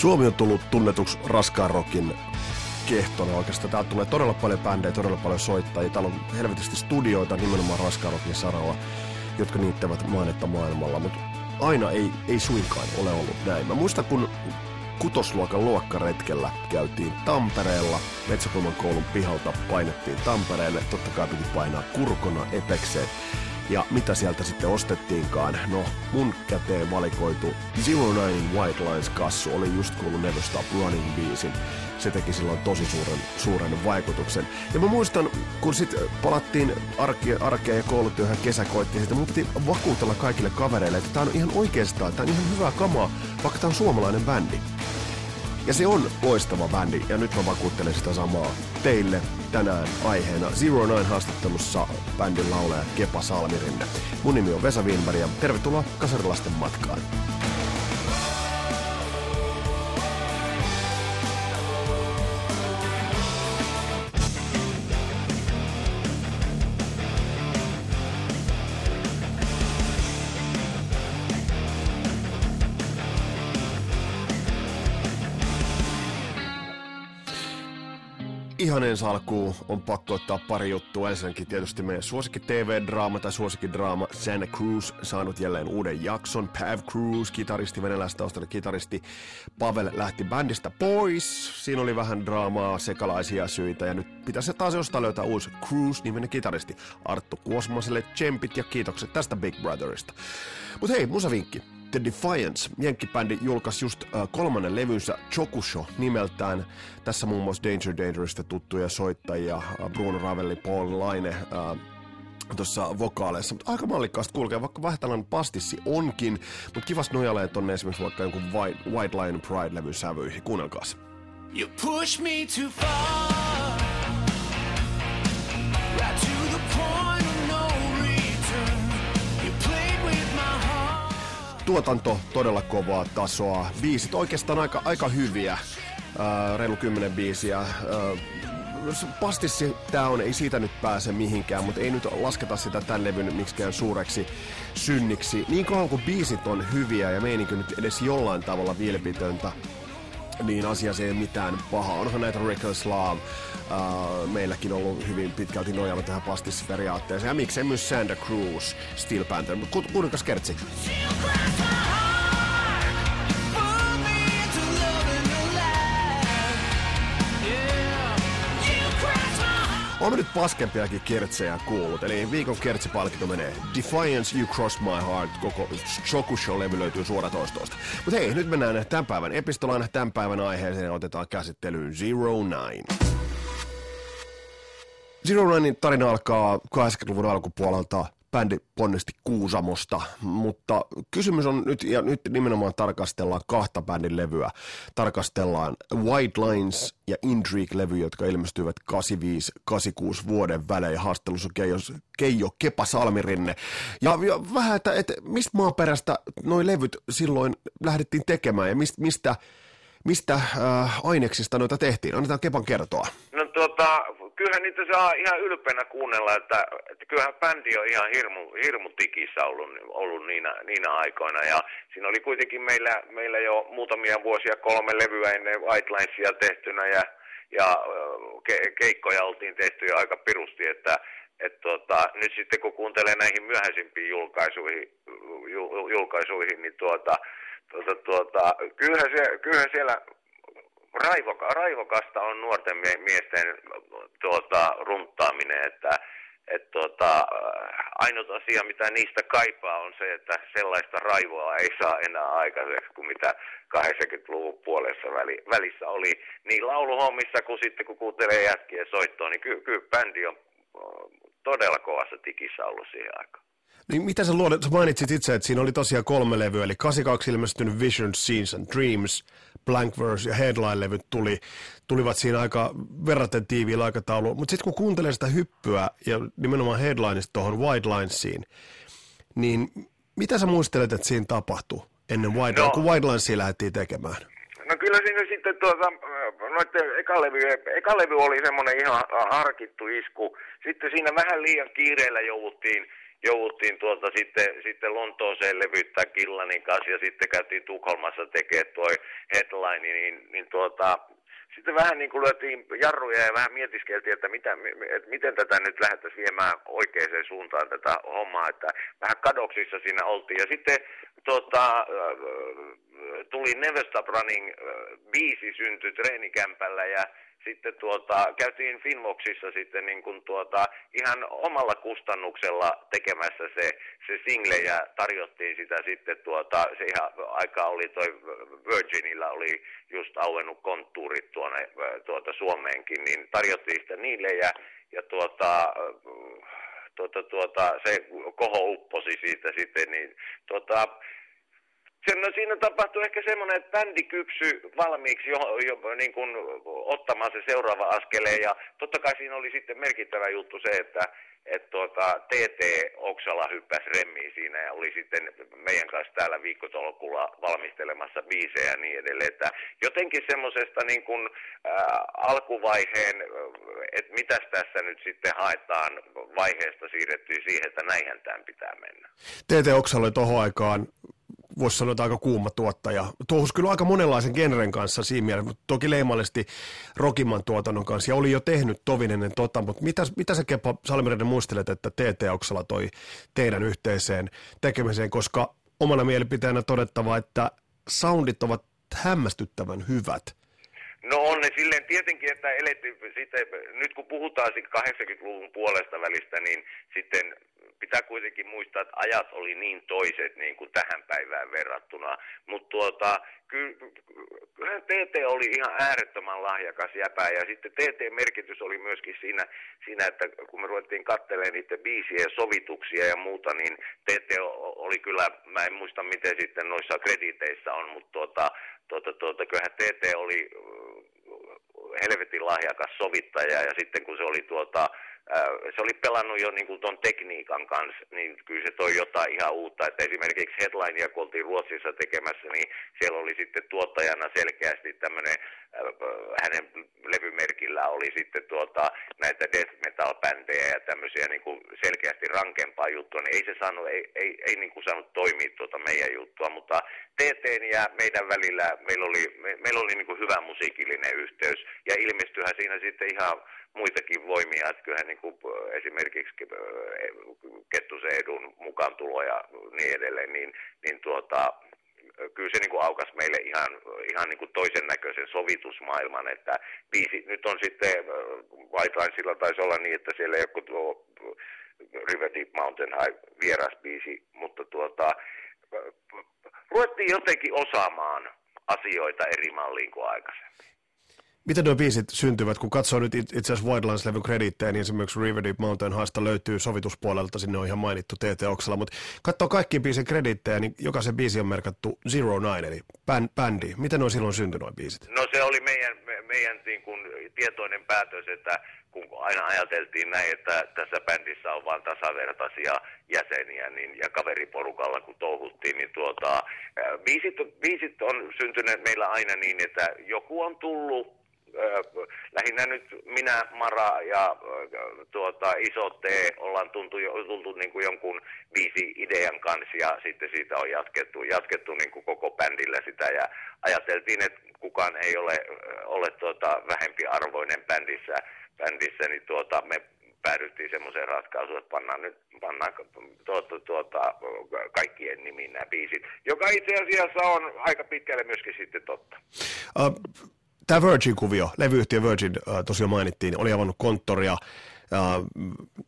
Suomi on tullut tunnetuksi raskaan rockin kehtona oikeastaan. Täältä tulee todella paljon bändejä, todella paljon soittajia. Täällä on helvetisti studioita nimenomaan raskaan rockin saralla, jotka niittävät mainetta maailmalla, mutta aina ei, ei suinkaan ole ollut näin. Mä muistan, kun kutosluokan luokkaretkellä käytiin Tampereella. Metsäkulman koulun pihalta painettiin Tampereelle. Totta kai piti painaa kurkona epekseen. Ja mitä sieltä sitten ostettiinkaan? No, mun käteen valikoitu Zero Nine White Lines kassu oli just kuullut Never Stop Running biisin. Se teki silloin tosi suuren, suuren vaikutuksen. Ja mä muistan, kun sitten palattiin arkea, arkea ja koulutyöhön kesäkoittiin, että mun vakuutella kaikille kavereille, että tää on ihan oikeastaan, tää on ihan hyvää kamaa, vaikka tää on suomalainen bändi. Ja se on loistava bändi, ja nyt mä vakuuttelen sitä samaa teille tänään aiheena Zero Nine haastattelussa bändin laulaja Kepa Salmirinne. Mun nimi on Vesa Wienberg ja tervetuloa Kasarilasten matkaan. Ensi alkuun on pakko ottaa pari juttua. Ensinnäkin tietysti meidän suosikki TV-draama tai suosikkidraama Santa Cruz saanut jälleen uuden jakson. Pav Cruz, kitaristi, venäläistaustainen kitaristi. Pavel lähti bändistä pois. Siinä oli vähän draamaa, sekalaisia syitä ja nyt pitäisi taas jostain löytää uusi Cruz-niminen kitaristi. Arttu Kuosmaselle tsempit ja kiitokset tästä Big Brotherista. Mutta hei, musavinkki. The Defiance, jenkkibändi, julkaisi just äh, kolmannen levynsä Chokusho nimeltään. Tässä muun muassa Danger Dangerista tuttuja soittajia, äh, Bruno Ravelli, Paul Laine, äh, tuossa vokaaleissa, mutta aika mallikkaasti kulkee, vaikka vähän pastissi onkin, mutta kivas nojalee tonne esimerkiksi vaikka jonkun White, White Lion Pride-levyn sävyihin. Kuunnelkaas. You push me too far Tuotanto todella kovaa tasoa. Biisit oikeastaan aika, aika hyviä. Uh, reilu kymmenen biisiä. Uh, pastissi tää on, ei siitä nyt pääse mihinkään, mutta ei nyt lasketa sitä tämän levyn miksikään suureksi synniksi. Niin kauan kuin biisit on hyviä ja meininki nyt edes jollain tavalla vilpitöntä, niin asia se ei mitään pahaa. Onhan näitä Reckless Love uh, meilläkin ollut hyvin pitkälti nojalla tähän pastissiperiaatteeseen. Ja miksei myös Santa Cruz, Steel Panther. Mutta ku, kuunnelkas kertsi. Olen nyt paskempiakin kertsejä kuullut, eli viikon kertsipalkinto menee Defiance You Cross My Heart, koko Choku Show-levy löytyy suoratoistoista. Mutta hei, nyt mennään tämän päivän epistolaan, tämän päivän aiheeseen otetaan käsittelyyn Zero Nine. Zero Ninein tarina alkaa 80-luvun alkupuolelta bändi ponnisti Kuusamosta, mutta kysymys on nyt, ja nyt nimenomaan tarkastellaan kahta bändin levyä. Tarkastellaan White Lines ja Intrigue-levy, jotka ilmestyivät 85-86 vuoden välein. Haastelussa Keijo, Keijo Kepa Salmirinne. Ja, ja vähän, että, että mistä maaperästä noi levyt silloin lähdettiin tekemään ja mistä, mistä mistä äh, aineksista noita tehtiin? Annetaan Kepan kertoa. No tota, kyllähän niitä saa ihan ylpeänä kuunnella, että, että kyllähän bändi on ihan hirmu, hirmu tikissä ollut, ollut niinä, niinä aikoina. Ja siinä oli kuitenkin meillä, meillä jo muutamia vuosia kolme levyä ennen White Linesia tehtynä ja, ja ke, keikkoja oltiin tehty jo aika pirusti, että et tota, nyt sitten kun kuuntelee näihin myöhäisimpiin julkaisuihin, julkaisuihin niin tuota, tuota, tuota, kyllähän, se, kyllähän siellä raivoka, raivokasta on nuorten miesten tuota, runtaaminen, että et tuota, ainut asia, mitä niistä kaipaa, on se, että sellaista raivoa ei saa enää aikaiseksi kuin mitä 80-luvun puolessa väli, välissä oli niin lauluhommissa kuin sitten kun kuuntelee jätkien soittoa, niin kyllä ky, bändi on todella kovassa tikissä ollut siihen aikaan. Niin mitä sä, luodet, sä mainitsit itse, että siinä oli tosiaan kolme levyä, eli 82 ilmestynyt Visions, Scenes and Dreams, Blank Verse ja Headline-levyt tuli, tulivat siinä aika verraten tiiviillä aikataululla. Mutta sitten kun kuuntelee sitä hyppyä ja nimenomaan Headlineista tuohon White Linesiin, niin mitä sä muistelet, että siinä tapahtui ennen White, no. kun White Linesia lähdettiin tekemään? No kyllä siinä sitten tuota, noiden eka levy, eka levy oli semmoinen ihan harkittu isku. Sitten siinä vähän liian kiireellä jouduttiin jouduttiin tuolta sitten, sitten Lontooseen levyttää Killanin kanssa ja sitten käytiin Tukholmassa tekemään tuo headline, niin, niin tuota, sitten vähän niin kuin lyötiin jarruja ja vähän mietiskeltiin, että, mitä, että miten tätä nyt lähdettäisiin viemään oikeaan suuntaan tätä hommaa, että vähän kadoksissa siinä oltiin. Ja sitten tuota, tuli Never Stop Running biisi syntyi treenikämpällä ja sitten tuota, käytiin Finvoxissa sitten niin kuin tuota, ihan omalla kustannuksella tekemässä se, se single ja tarjottiin sitä sitten tuota, se ihan aika oli toi Virginillä oli just auennut konttuurit tuonne tuota Suomeenkin, niin tarjottiin sitä niille ja, ja tuota, tuota, tuota, se koho upposi siitä sitten, niin tuota, sen, no siinä tapahtui ehkä semmoinen, että bändi kypsy valmiiksi jo, jo niin kuin ottamaan se seuraava askeleen ja totta kai siinä oli sitten merkittävä juttu se, että et tuota, TT Oksala hyppäsi remmiin siinä ja oli sitten meidän kanssa täällä viikkotolkulla valmistelemassa biisejä ja niin edelleen. Että jotenkin semmoisesta niin kuin, äh, alkuvaiheen, että mitäs tässä nyt sitten haetaan vaiheesta siirrettyä siihen, että näinhän tämän pitää mennä. TT Oksala oli tuohon aikaan voisi sanoa, että aika kuuma tuottaja. Tuohus kyllä aika monenlaisen genren kanssa siinä mielessä, mutta toki leimallisesti Rokimman tuotannon kanssa. Ja oli jo tehnyt Tovinenen tota, mutta mitä, mitä sä Kepa Salmireiden muistelet, että TT Oksala toi teidän yhteiseen tekemiseen, koska omana mielipiteenä todettava, että soundit ovat hämmästyttävän hyvät. No on ne silleen tietenkin, että eletty, sitten, nyt kun puhutaan 80-luvun puolesta välistä, niin sitten pitää kuitenkin muistaa, että ajat oli niin toiset niin kuin tähän päivään verrattuna. Mutta tuota, kyllähän TT oli ihan äärettömän lahjakas jäpä ja sitten TT-merkitys oli myöskin siinä, siinä, että kun me ruvettiin katselemaan niiden biisien sovituksia ja muuta, niin TT oli kyllä, mä en muista miten sitten noissa krediteissä on, mutta tuota, tuota, tuota, kyllähän TT oli helvetin lahjakas sovittaja ja sitten kun se oli tuota, se oli pelannut jo niin ton tekniikan kanssa, niin kyllä se toi jotain ihan uutta. Että esimerkiksi Headlinea, kun oltiin Ruotsissa tekemässä, niin siellä oli sitten tuottajana selkeästi tämmöinen, hänen levymerkillä oli sitten tuota, näitä death metal bändejä ja tämmöisiä niin kuin selkeästi rankempaa juttua, niin ei se saanut, ei, ei, ei niin kuin saanut toimia tuota meidän juttua, mutta TTn ja meidän välillä meillä oli, me, meillä oli niin kuin hyvä musiikillinen yhteys ja ilmestyihän siinä sitten ihan muitakin voimia, että kyllähän niin kuin esimerkiksi Kettusen edun mukaan tulo ja niin edelleen, niin, niin tuota, kyllä se niin kuin aukas meille ihan, ihan niin kuin toisen näköisen sovitusmaailman, että biisi, nyt on sitten White Linesilla taisi olla niin, että siellä ole tuo River Deep Mountain High vieras biisi, mutta tuota, ruvettiin jotenkin osaamaan asioita eri malliin kuin aikaisemmin. Miten nuo biisit syntyvät? Kun katsoo nyt itse asiassa Wildlands-levyn krediittejä, niin esimerkiksi River Deep Mountain Haasta löytyy sovituspuolelta, sinne on ihan mainittu TT Oksala, mutta katsoo kaikki biisin kredittejä, niin jokaisen biisi on merkattu Zero Nine, eli bändi. Miten on silloin syntynyt nuo biisit? No se oli meidän, meidän niin kuin, tietoinen päätös, että kun aina ajateltiin näin, että tässä bändissä on vain tasavertaisia jäseniä, niin, ja kaveriporukalla kun touhuttiin, niin tuota, biisit, biisit on syntyneet meillä aina niin, että joku on tullut lähinnä nyt minä, Mara ja tuota, Iso T ollaan tuntu, tultu niin kuin jonkun viisi idean kanssa ja sitten siitä on jatkettu, jatkettu niin kuin koko bändillä sitä ja ajateltiin, että kukaan ei ole, ole tuota, vähempi arvoinen bändissä, bändissä niin tuota, me päädyttiin semmoiseen ratkaisuun, että pannaan nyt pannaan tuota, tuota, kaikkien nimiin nämä biisit, joka itse asiassa on aika pitkälle myöskin sitten totta. Uh, tämä Virgin-kuvio, levyyhtiö Virgin äh, tosiaan mainittiin, oli avannut konttoria äh,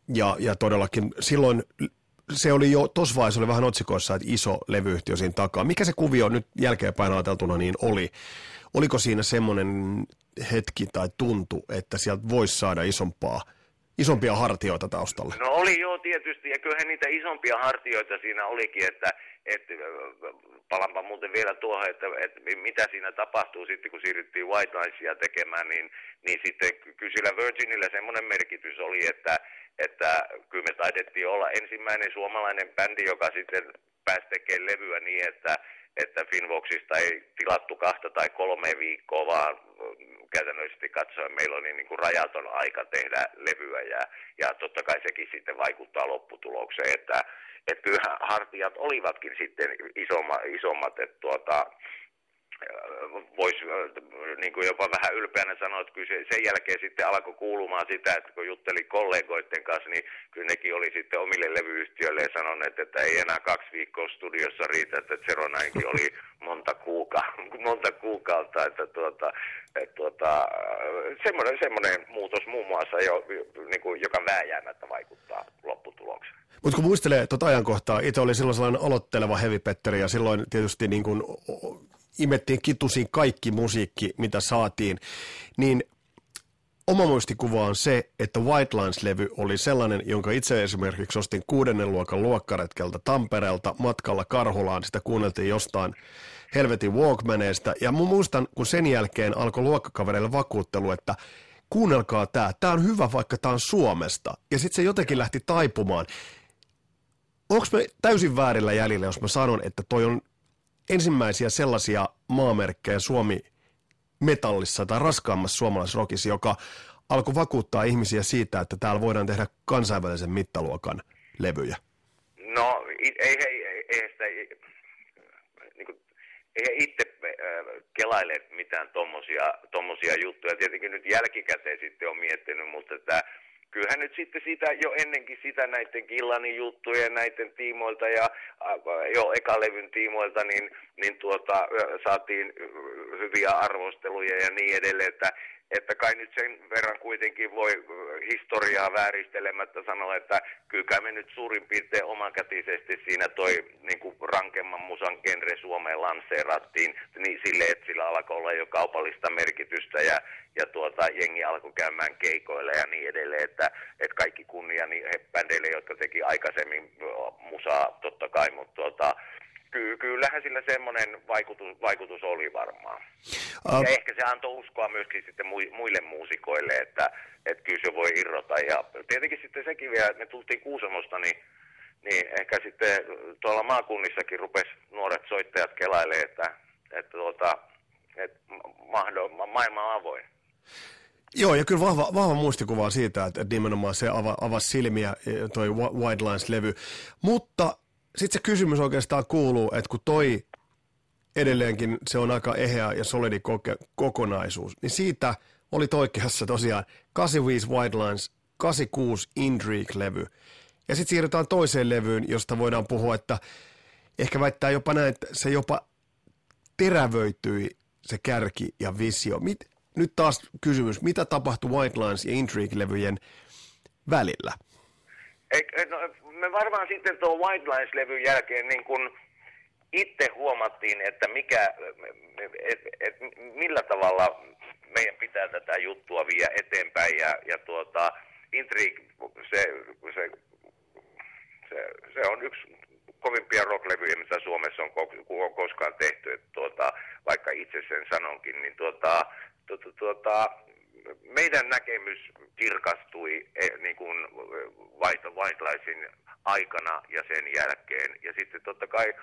ja, ja todellakin silloin se oli jo, tuossa vaiheessa oli vähän otsikoissa, että iso levyyhtiö siinä takaa. Mikä se kuvio nyt jälkeenpäin ajateltuna niin oli? Oliko siinä semmoinen hetki tai tuntu, että sieltä voisi saada isompaa, isompia hartioita taustalle? No oli joo tietysti, ja kyllähän niitä isompia hartioita siinä olikin, että, että palanpa muuten vielä tuohon, että, että mitä siinä tapahtuu sitten, kun siirryttiin White Linesia tekemään, niin, niin sitten kyllä sillä Virginillä semmoinen merkitys oli, että, että kyllä me taidettiin olla ensimmäinen suomalainen bändi, joka sitten pääsi tekemään levyä niin, että, että Finvoxista ei tilattu kahta tai kolme viikkoa, vaan käytännöllisesti katsoen meillä oli niin kuin rajaton aika tehdä levyä ja, ja totta kai sekin sitten vaikuttaa lopputulokseen, että, että kyllähän hartiat olivatkin sitten isommat, isommat että tuota, voisi niin kuin jopa vähän ylpeänä sanoa, että kyllä sen jälkeen sitten alkoi kuulumaan sitä, että kun jutteli kollegoiden kanssa, niin kyllä nekin oli sitten omille levyyhtiöille sanoneet, että ei enää kaksi viikkoa studiossa riitä, että Zeronainkin oli monta, kuuka- monta kuukautta, että tuota, että tuota, semmoinen, semmoinen muutos muun muassa, jo, niin kuin, joka vääjäämättä vaikuttaa lopputulokseen. Mutta kun muistelee tuota ajankohtaa, itse oli silloin sellainen aloitteleva hevipetteri ja silloin tietysti niin kuin imettiin kitusiin kaikki musiikki, mitä saatiin, niin oma muistikuva on se, että White Lines-levy oli sellainen, jonka itse esimerkiksi ostin kuudennen luokan luokkaretkeltä Tampereelta matkalla Karhulaan. Sitä kuunneltiin jostain helvetin Walkmaneista. Ja mun muistan, kun sen jälkeen alkoi luokkakavereille vakuuttelu, että kuunnelkaa tämä, tämä on hyvä, vaikka tämä on Suomesta. Ja sitten se jotenkin lähti taipumaan. Onko me täysin väärillä jäljillä, jos mä sanon, että toi on ensimmäisiä sellaisia maamerkkejä Suomi metallissa tai raskaammassa suomalaisrokissa, joka alkoi vakuuttaa ihmisiä siitä, että täällä voidaan tehdä kansainvälisen mittaluokan levyjä? No, ei, ei, ei, ei sitä, niin kuin, ei itse äh, kelaile mitään tommosia, tommosia juttuja. Tietenkin nyt jälkikäteen sitten on miettinyt, mutta että kyllähän nyt sitten sitä jo ennenkin sitä näiden Killanin juttujen näiden tiimoilta ja jo ekalevyn tiimoilta niin, niin tuota, saatiin hyviä arvosteluja ja niin edelleen, että että kai nyt sen verran kuitenkin voi historiaa vääristelemättä sanoa, että kyllä me nyt suurin piirtein omakätisesti siinä toi niin kuin rankemman musan genre Suomeen lanseerattiin niin sille, että sillä alkoi olla jo kaupallista merkitystä ja, ja tuota, jengi alkoi käymään keikoille ja niin edelleen, että, että kaikki kunnia niin bändeille, jotka teki aikaisemmin musaa totta kai, mutta tuota, ky- kyllähän sillä semmoinen vaikutus, vaikutus oli varmaan. Uh. Ja ehkä se antoi uskoa myöskin sitten muille muusikoille, että, että kyllä se voi irrota. Ja tietenkin sitten sekin vielä, että me tultiin Kuusamosta, niin, niin ehkä sitten tuolla maakunnissakin rupesi nuoret soittajat kelaille, että, että, tuota, että mahdo, maailma on avoin. Joo, ja kyllä vahva, vahva muistikuva siitä, että nimenomaan se ava, avasi silmiä, toi White Lines-levy. Mutta sitten se kysymys oikeastaan kuuluu, että kun toi edelleenkin se on aika eheä ja solidi koke- kokonaisuus, niin siitä oli oikeassa tosiaan 85 White Lines, 86 Intrigue-levy. Ja sitten siirrytään toiseen levyyn, josta voidaan puhua, että ehkä väittää jopa näin, että se jopa terävöityi se kärki ja visio. Mit, nyt taas kysymys, mitä tapahtui White Lines ja Intrigue-levyjen välillä? Ei, no, me varmaan sitten tuon White Lines-levyn jälkeen niin kun itse huomattiin, että mikä, et, et, millä tavalla meidän pitää tätä juttua viedä eteenpäin ja, ja tuota, Intrigue, se, se, se, se on yksi kovimpia rocklevyjä, mitä Suomessa on koskaan tehty, että tuota, vaikka itse sen sanonkin, niin tuota, tuota, tuota, meidän näkemys kirkastui eh, niin kuin White, Whitelaisin aikana ja sen jälkeen. Ja sitten totta kai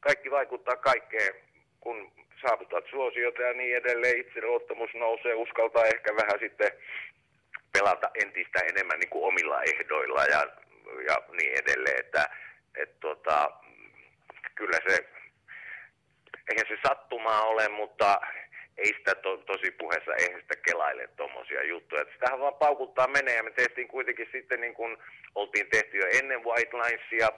kaikki vaikuttaa kaikkeen, kun saavutat suosiota ja niin edelleen, itseluottamus nousee, uskaltaa ehkä vähän sitten pelata entistä enemmän niin kuin omilla ehdoilla ja, ja niin edelleen, että et tota, kyllä se, eihän se sattumaa ole, mutta ei sitä to, tosi puheessa, eihän sitä kelaile tuommoisia juttuja. Että sitähän vaan paukuttaa menee ja me tehtiin kuitenkin sitten niin kuin oltiin tehty jo ennen White Linesia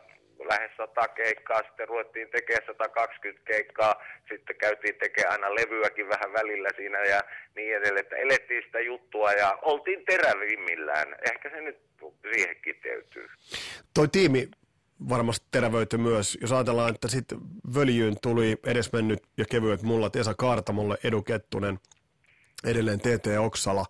lähes 100 keikkaa, sitten ruvettiin tekemään 120 keikkaa, sitten käytiin tekemään aina levyäkin vähän välillä siinä ja niin edelleen, että elettiin sitä juttua ja oltiin terävimmillään. Ehkä se nyt siihen kiteytyy. Toi tiimi varmasti terävöity myös. Jos ajatellaan, että sitten Völjyyn tuli edesmennyt ja kevyet mullat Esa Kaartamolle, Edu Kettunen, edelleen TT Oksala.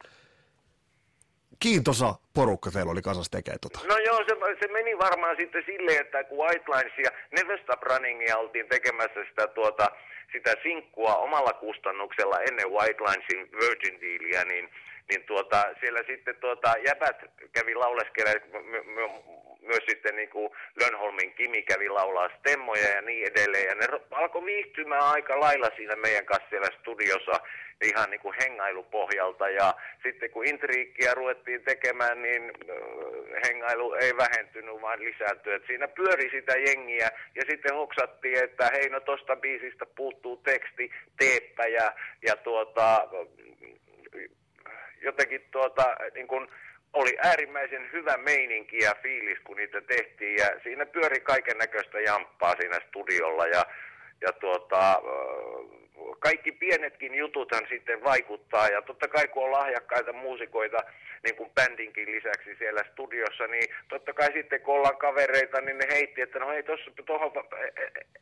Kiintosa porukka teillä oli kasas tekee tota. No joo, se, se meni varmaan sitten silleen, että kun White Lines ja Never Stop Runningia oltiin tekemässä sitä, tuota, sitä sinkkua omalla kustannuksella ennen White Linesin Virgin Dealia, niin niin tuota, siellä sitten tuota, jäbät kävi lauleskelemaan myös sitten niin kuin Lönholmin Kimi kävi laulaa stemmoja ja niin edelleen. Ja ne alkoi viihtymään aika lailla siinä meidän kanssa siellä studiossa ihan niin kuin hengailupohjalta. Ja sitten kun intriikkiä ruvettiin tekemään, niin hengailu ei vähentynyt, vaan lisääntyi. Et siinä pyöri sitä jengiä ja sitten hoksattiin, että hei no tosta biisistä puuttuu teksti, teeppä ja, ja tuota, jotenkin tuota, niin kuin, oli äärimmäisen hyvä meininki ja fiilis, kun niitä tehtiin. Ja siinä pyöri kaiken näköistä jamppaa siinä studiolla. Ja, ja tuota, kaikki pienetkin jututhan sitten vaikuttaa. Ja totta kai kun on lahjakkaita muusikoita, niin kuin bändinkin lisäksi siellä studiossa, niin totta kai sitten kun ollaan kavereita, niin ne heitti, että no ei tuossa, tuohon,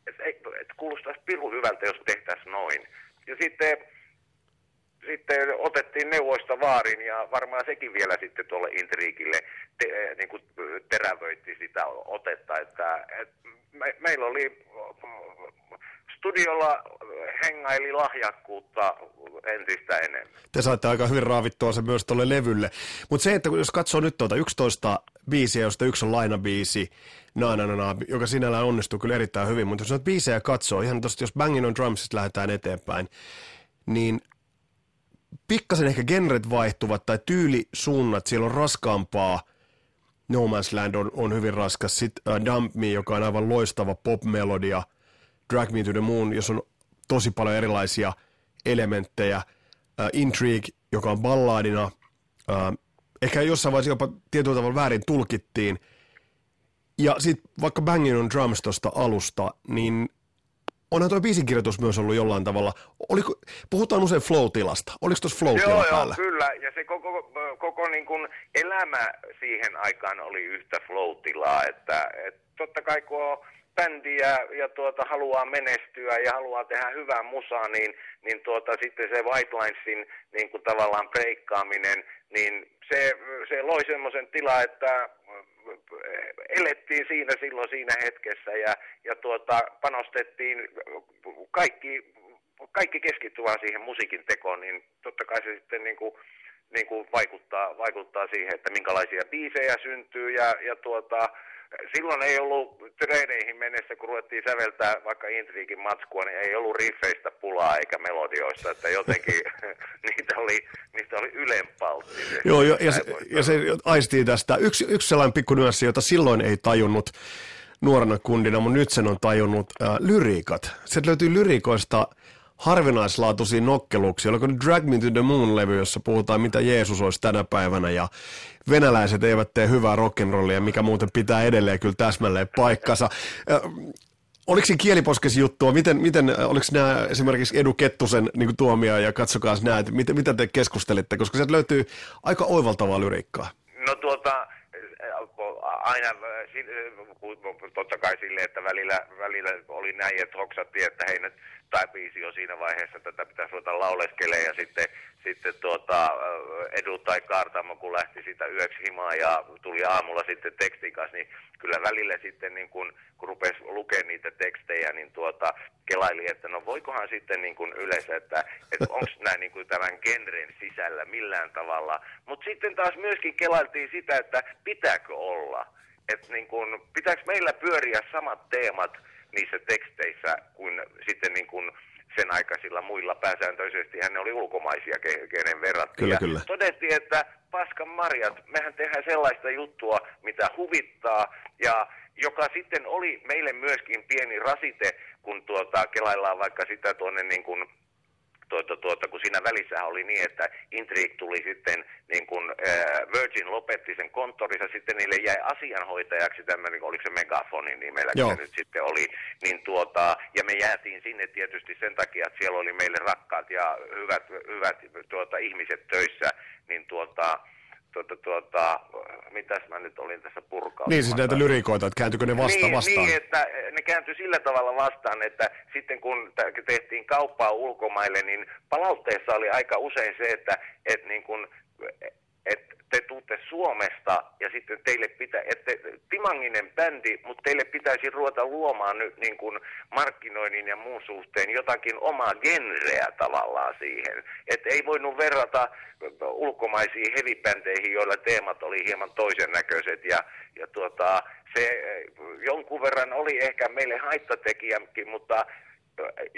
et, et, et, kuulostaisi pirun hyvältä, jos tehtäisiin noin. Ja sitten sitten otettiin neuvoista vaarin ja varmaan sekin vielä sitten tuolle intriikille te, eh, niin kuin terävöitti sitä otetta, että et me, meillä oli studiolla hengaili lahjakkuutta entistä enemmän. Te saitte aika hyvin raavittua se myös tuolle levylle. Mutta se, että jos katsoo nyt tuota 11 biisiä, josta yksi on lainabiisi, na, na, na, na, joka sinällään onnistuu kyllä erittäin hyvin, mutta jos noita biisejä katsoo, ihan tosta, jos Bangin on Drumsista lähdetään eteenpäin, niin pikkasen ehkä genret vaihtuvat tai tyylisuunnat, siellä on raskaampaa, No Man's Land on, on hyvin raskas, sitten uh, Dump Me, joka on aivan loistava pop-melodia, Drag Me to the Moon, jos on tosi paljon erilaisia elementtejä, uh, Intrigue, joka on ballaadina, uh, ehkä jossain vaiheessa jopa tietyllä tavalla väärin tulkittiin, ja sitten vaikka Bangin on Drums tuosta alusta, niin onhan tuo biisinkirjoitus myös ollut jollain tavalla, oliko, puhutaan usein flow-tilasta, oliko tuossa flow joo, päällä? Joo, kyllä, ja se koko, koko niin kuin elämä siihen aikaan oli yhtä flow-tilaa, että, että totta kai kun on bändi ja, ja tuota, haluaa menestyä ja haluaa tehdä hyvää musaa, niin, niin tuota, sitten se White Linesin niin kuin tavallaan breikkaaminen, niin se, se loi semmoisen tilaa, että elettiin siinä silloin siinä hetkessä ja, ja tuota, panostettiin kaikki, kaikki keskittyvään siihen musiikin tekoon, niin totta kai se sitten niin kuin, niin kuin vaikuttaa, vaikuttaa siihen, että minkälaisia biisejä syntyy ja, ja tuota, silloin ei ollut treeneihin mennessä, kun ruvettiin säveltää vaikka Intriikin matskua, niin ei ollut riffeistä pulaa eikä melodioista, että jotenkin niitä oli, niitä oli ylempalti. Joo, jo, ja, se, ja se aistii tästä. Yksi, yksi sellainen pikku nyanssi, jota silloin ei tajunnut nuorena kundina, mutta nyt sen on tajunnut, äh, lyriikat. Se löytyy lyriikoista harvinaislaatuisia nokkeluksia. Oliko nyt Drag Me to the Moon-levy, jossa puhutaan, mitä Jeesus olisi tänä päivänä, ja venäläiset eivät tee hyvää rock'n'rollia, mikä muuten pitää edelleen kyllä täsmälleen paikkansa. Oliko siinä kieliposkesi juttua? Miten, miten, oliko nämä esimerkiksi Edu Kettusen niin tuomia ja katsokaa näitä, mitä, mitä te keskustelitte, koska sieltä löytyy aika oivaltavaa lyriikkaa. No tuota, aina totta kai silleen, että välillä, välillä oli näin, että hoksattiin, että hei nyt tai biisi jo siinä vaiheessa, että tätä pitäisi ruveta lauleskelemaan ja sitten, sitten tuota, Edu tai Kartamo, kun lähti sitä yöksi himaan ja tuli aamulla sitten tekstin kanssa, niin kyllä välillä sitten niin kun, kun rupesi lukemaan niitä tekstejä, niin tuota, kelaili, että no voikohan sitten niin kuin yleensä, että, että onko nämä niin kuin tämän genren sisällä millään tavalla. Mutta sitten taas myöskin kelailtiin sitä, että pitääkö olla. Että niin kuin, pitääkö meillä pyöriä samat teemat, niissä teksteissä kuin sitten niin kuin sen aikaisilla muilla pääsääntöisesti hän oli ulkomaisia, kenen verrattiin. Kyllä, kyllä. Todettiin, että paskan marjat, mehän tehdään sellaista juttua, mitä huvittaa ja joka sitten oli meille myöskin pieni rasite, kun tuota, kelaillaan vaikka sitä tuonne niin kuin tuota, tuota, kun siinä välissä oli niin, että Intrigue tuli sitten, niin kun äh, Virgin lopetti sen konttorissa, sitten niille jäi asianhoitajaksi tämmöinen, oliko se Megafoni nimellä, se nyt sitten oli, niin tuota, ja me jäätiin sinne tietysti sen takia, että siellä oli meille rakkaat ja hyvät, hyvät tuota, ihmiset töissä, niin tuota, tuota, tuota, mitäs mä nyt olin tässä purkaa. Niin siis näitä lyrikoita, että kääntyykö ne vasta, niin, vastaan? Niin, että ne kääntyi sillä tavalla vastaan, että sitten kun tehtiin kauppaa ulkomaille, niin palautteessa oli aika usein se, että, että niin kun, että te tuutte Suomesta ja sitten teille pitää, että Timanginen bändi, mutta teille pitäisi ruveta luomaan nyt niin kuin markkinoinnin ja muun suhteen jotakin omaa genreä tavallaan siihen. Että ei voinut verrata ulkomaisiin hevibändeihin, joilla teemat oli hieman toisen näköiset ja, ja tuota, se jonkun verran oli ehkä meille haittatekijäkin, mutta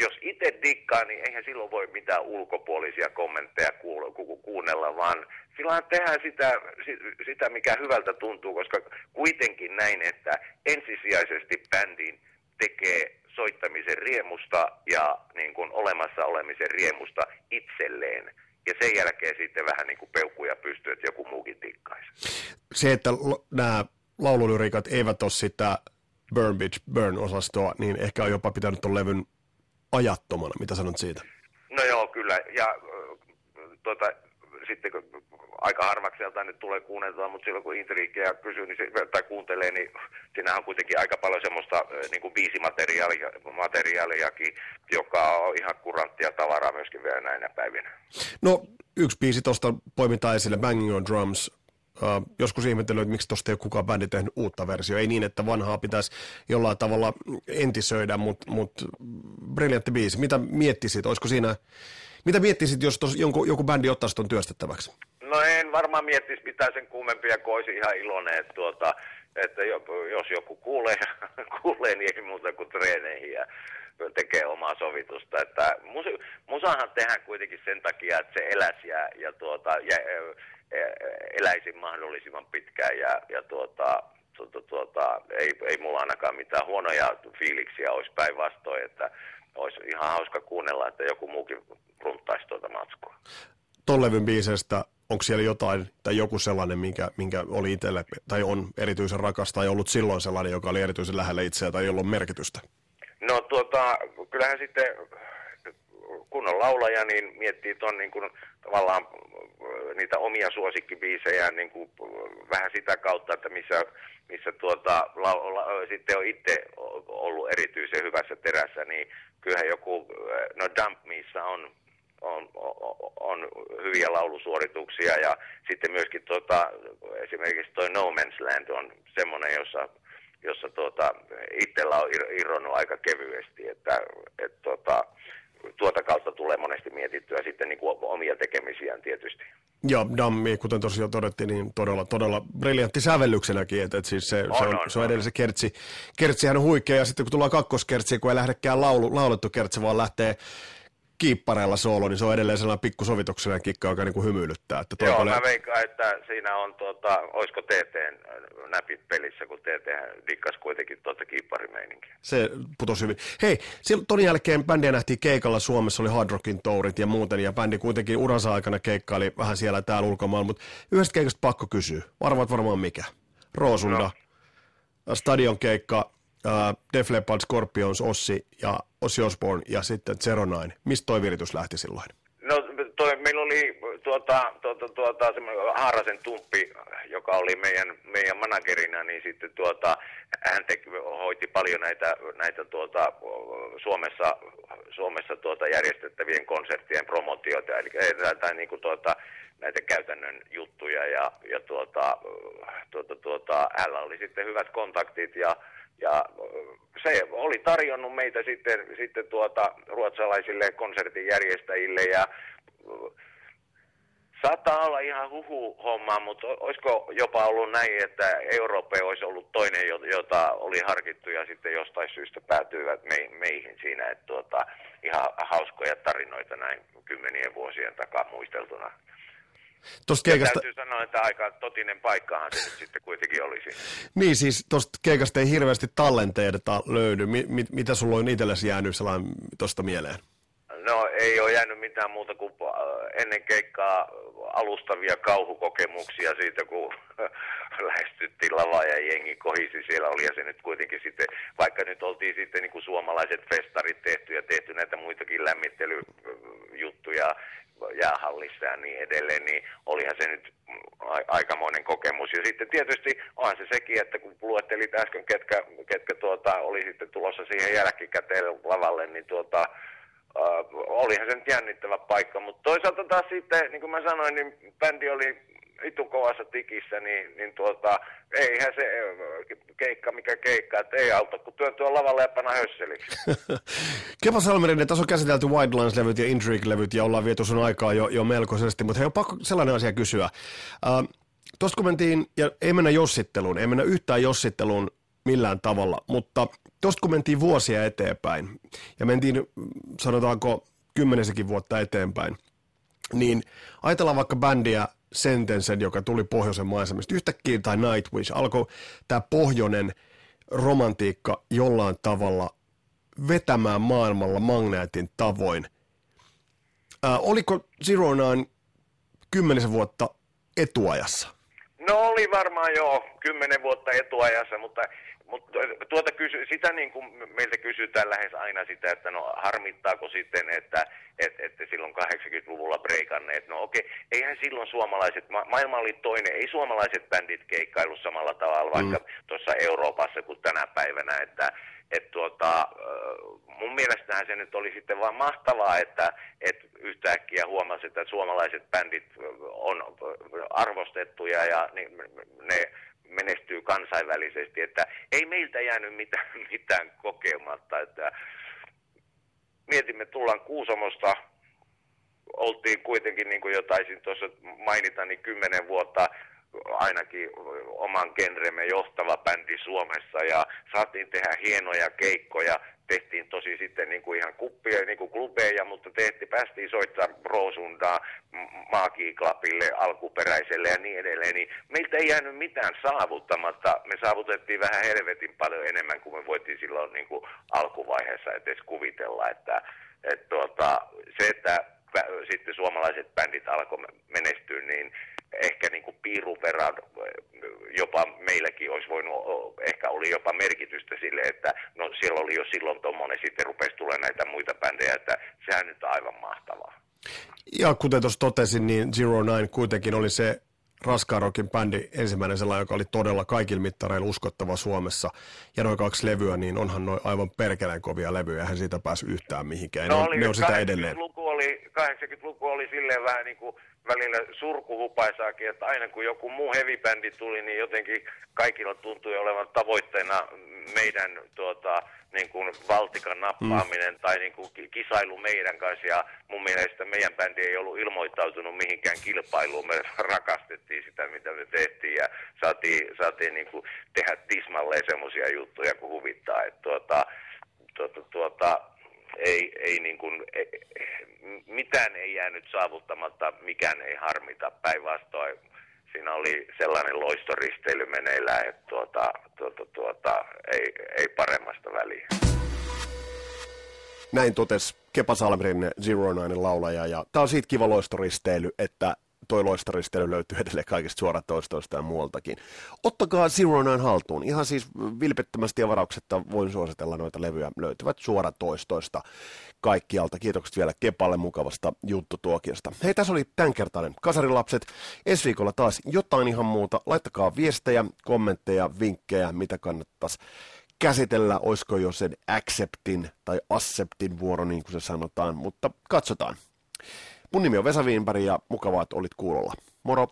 jos itse dikkaa, niin eihän silloin voi mitään ulkopuolisia kommentteja kuunnella, vaan silloin tehdään sitä, sitä, mikä hyvältä tuntuu, koska kuitenkin näin, että ensisijaisesti bändin tekee soittamisen riemusta ja niin kuin olemassa olemisen riemusta itselleen. Ja sen jälkeen sitten vähän niin kuin peukkuja pystyy, että joku muukin tikkaisi. Se, että nämä laululyrikat eivät ole sitä Burn Bitch Burn-osastoa, niin ehkä on jopa pitänyt tuon levyn ajattomana. Mitä sanot siitä? No joo, kyllä. Ja tuota, sitten aika harvakselta nyt tulee kuunneltua, mutta silloin kun Intrigeä kysyy niin se, tai kuuntelee, niin siinä on kuitenkin aika paljon semmoista niin kuin biisimateriaaliakin, joka on ihan kuranttia tavaraa myöskin vielä näinä päivinä. No, yksi biisi tuosta poimitaan esille, Banging on Drums, Uh, joskus ihmetellyt, että miksi tuosta ei ole kukaan bändi tehnyt uutta versiota. Ei niin, että vanhaa pitäisi jollain tavalla entisöidä, mutta mut, briljantti biisi. Mitä miettisit? Olisiko siinä, mitä miettisit, jos tos, jonkun, joku bändi ottaisi tuon työstettäväksi? No en varmaan miettisi mitään sen kuumempia, kun olisi ihan iloinen, että, tuota, että jos joku kuulee, kuulee niin ei muuta kuin treeneihin ja tekee omaa sovitusta. Että musahan tehdään kuitenkin sen takia, että se eläisi ja, ja, tuota, ja eläisin mahdollisimman pitkään ja, ja tuota, tuota, tuota, ei, ei mulla ainakaan mitään huonoja fiiliksiä olisi päinvastoin, että olisi ihan hauska kuunnella, että joku muukin runttaisi tuota matskua. Ton levyn biisestä, onko siellä jotain tai joku sellainen, minkä, minkä oli itselle tai on erityisen rakas tai ollut silloin sellainen, joka oli erityisen lähellä itseä tai jolla on merkitystä? No tuota, kyllähän sitten kun on laulaja, niin miettii tuon niin kuin, tavallaan niitä omia suosikkibiisejä niin kuin, vähän sitä kautta, että missä, missä tuota, la, la, sitten on itse ollut erityisen hyvässä terässä, niin kyllähän joku, no Dump Missä on, on, on hyviä laulusuorituksia ja sitten myöskin tuota, esimerkiksi toi No Man's Land on semmoinen, jossa jossa tuota, itsellä on irronnut aika kevyesti, että et, tuota, tuota kautta tulee monesti mietittyä sitten niin kuin omia tekemisiään tietysti. Ja Dammi, kuten tosiaan todettiin, niin todella, todella briljantti sävellyksenäkin, että, että siis se, on, se on, on, se on edelleen se kertsi. Kertsihän on huikea, ja sitten kun tullaan kakkoskertsi, kun ei lähdekään laulu, laulettu kertsi, vaan lähtee kiippareilla soolo, niin se on edelleen sellainen pikkusovituksellinen kikka, joka niin kuin hymyilyttää. Että Joo, paljon... mä veikkaan, että siinä on, tuota, olisiko TT näpit pelissä, kun TT dikkas kuitenkin tuota kiipparimeininkiä. Se putosi hyvin. Hei, ton jälkeen bändiä nähtiin keikalla Suomessa, oli Hard Rockin tourit ja muuten, ja bändi kuitenkin uransa aikana keikkaili vähän siellä täällä ulkomailla, mutta yhdestä keikasta pakko kysyä. Varmaat varmaan mikä. Roosunda, no. stadion keikka, uh, Def Leppard, Scorpions, Ossi ja Ossi Osborne ja sitten Zero Nine. Mistä toi viritys lähti silloin? No toi, meillä oli tuota, tuota, tuota, Haarasen Tumppi, joka oli meidän, meidän managerina, niin sitten tuota, hän teki, hoiti paljon näitä, näitä tuota, Suomessa, Suomessa tuota, järjestettävien konserttien promotioita, eli tai, niin kuin tuota, näitä käytännön juttuja ja, ja tuota, tuota, tuota, hänellä oli sitten hyvät kontaktit ja ja se oli tarjonnut meitä sitten, sitten tuota, ruotsalaisille konsertin järjestäjille ja Saattaa olla ihan huhu homma, mutta olisiko jopa ollut näin, että Eurooppa olisi ollut toinen, jota oli harkittu ja sitten jostain syystä päätyivät meihin siinä, että tuota, ihan hauskoja tarinoita näin kymmenien vuosien takaa muisteltuna. Tuosta keikasta... Täytyy sanoa, että aika totinen paikkahan se nyt sitten kuitenkin olisi. Niin, siis tuosta keikasta ei hirveästi tallenteita löydy. Mi- mit, mitä sulla on itsellesi jäänyt sellainen tuosta mieleen? No ei ole jäänyt mitään muuta kuin äh, ennen keikkaa alustavia kauhukokemuksia siitä, kun lähestyttiin lavaa ja jengi kohisi siellä oli. Ja se nyt kuitenkin sitten, vaikka nyt oltiin sitten niin kuin suomalaiset festarit tehty ja tehty näitä muitakin lämmittelyjuttuja jäähallissa ja niin edelleen, niin olihan se nyt aikamoinen kokemus. Ja sitten tietysti onhan se sekin, että kun luettelit äsken, ketkä, ketkä tuota, oli sitten tulossa siihen jälkikäteen lavalle, niin tuota, uh, olihan se nyt jännittävä paikka, mutta toisaalta taas sitten, niin kuin mä sanoin, niin bändi oli vitun kovassa tikissä, niin, niin tuota, eihän se keikka mikä keikka, että ei auta, kun työntyä lavalle ja panna hösseliksi. Kepa Salmerinen, tässä on käsitelty Wildlines-levyt ja Intrigue-levyt ja ollaan viety sun aikaa jo, jo melkoisesti, mutta hei on pakko sellainen asia kysyä. Uh, Tuosta kun mentiin, ja ei mennä jossitteluun, ei mennä yhtään jossitteluun millään tavalla, mutta tuosta kun mentiin vuosia eteenpäin, ja mentiin sanotaanko kymmenesekin vuotta eteenpäin, niin ajatellaan vaikka bändiä Sentencen, joka tuli pohjoisen maisemista. Yhtäkkiä tai Nightwish alkoi tämä pohjoinen romantiikka jollain tavalla vetämään maailmalla magneetin tavoin. Ää, oliko Zero Nine kymmenisen vuotta etuajassa? No oli varmaan jo kymmenen vuotta etuajassa, mutta mutta tuota kysy, sitä niin kuin meiltä kysytään lähes aina sitä, että no harmittaako sitten, että et, että silloin 80-luvulla breikanneet. No okei, eihän silloin suomalaiset, ma- maailma oli toinen, ei suomalaiset bändit keikkailu samalla tavalla vaikka mm. tuossa Euroopassa kuin tänä päivänä, että et tuota, mun mielestähän se nyt oli sitten vaan mahtavaa, että et yhtäkkiä huomasi, että suomalaiset bändit on arvostettuja ja ne menestyy kansainvälisesti, että ei meiltä jäänyt mitään, mitään kokematta, että mietimme, tullaan Kuusamosta, oltiin kuitenkin, niin kuin jo taisin tuossa mainita, niin kymmenen vuotta ainakin oman genremme johtava bändi Suomessa ja saatiin tehdä hienoja keikkoja tehtiin tosi sitten niin kuin ihan kuppia, niin kuin klubeja, mutta tehtiin, päästiin soittaa Roosundaa, Maakiiklapille, alkuperäiselle ja niin edelleen, niin meiltä ei jäänyt mitään saavuttamatta. Me saavutettiin vähän helvetin paljon enemmän kuin me voitiin silloin niin kuin alkuvaiheessa edes kuvitella, että, että tuota, se, että sitten suomalaiset bändit alkoi menestyä, niin ehkä niin kuin piirun verran jopa meilläkin olisi voinut, ehkä oli jopa merkitystä sille, että no siellä oli jo silloin tuommoinen, sitten rupesi tulemaan näitä muita bändejä, että sehän nyt on aivan mahtavaa. Ja kuten tuossa totesin, niin Zero Nine kuitenkin oli se raskaan rockin bändi ensimmäinen sellainen, joka oli todella kaikilla mittareilla uskottava Suomessa. Ja noin kaksi levyä, niin onhan noin aivan perkeleen kovia levyjä, eihän siitä päässyt yhtään mihinkään. No, ne, oli, ne on sitä edelleen. Luku oli, 80-luku oli silleen vähän niin kuin välillä surkuhupaisaakin, että aina kun joku muu heavy-bändi tuli, niin jotenkin kaikilla tuntui olevan tavoitteena meidän tuota, niin kuin valtikan nappaaminen mm. tai niin kuin kisailu meidän kanssa. Ja mun mielestä meidän bändi ei ollut ilmoittautunut mihinkään kilpailuun. Me rakastettiin sitä, mitä me tehtiin ja saatiin, saatiin niin kuin tehdä tismalleen semmoisia juttuja, kun huvittaa. Että tuota, tuota, tuota, ei, ei niin kuin, ei, mitään ei jäänyt saavuttamatta, mikään ei harmita. Päinvastoin siinä oli sellainen loistoristeily meneillään, että tuota, tuota, tuota, ei, ei paremmasta väliä. Näin totesi Kepa Salmrin Zero Nine laulaja, ja tämä on siitä kiva loistoristeily, että toi loistoristely löytyy edelleen kaikista suoratoistoista ja muualtakin. Ottakaa Zero Nine haltuun. Ihan siis vilpettömästi ja varauksetta voin suositella noita levyjä. Löytyvät suoratoistoista kaikkialta. Kiitokset vielä Kepalle mukavasta juttutuokiosta. Hei, tässä oli tämänkertainen Kasarilapset. Ensi viikolla taas jotain ihan muuta. Laittakaa viestejä, kommentteja, vinkkejä, mitä kannattaisi käsitellä, olisiko jo sen acceptin tai acceptin vuoro, niin kuin se sanotaan, mutta katsotaan. Mun nimi on Vesa Wienberg ja mukavaa, että olit kuulolla. Moro!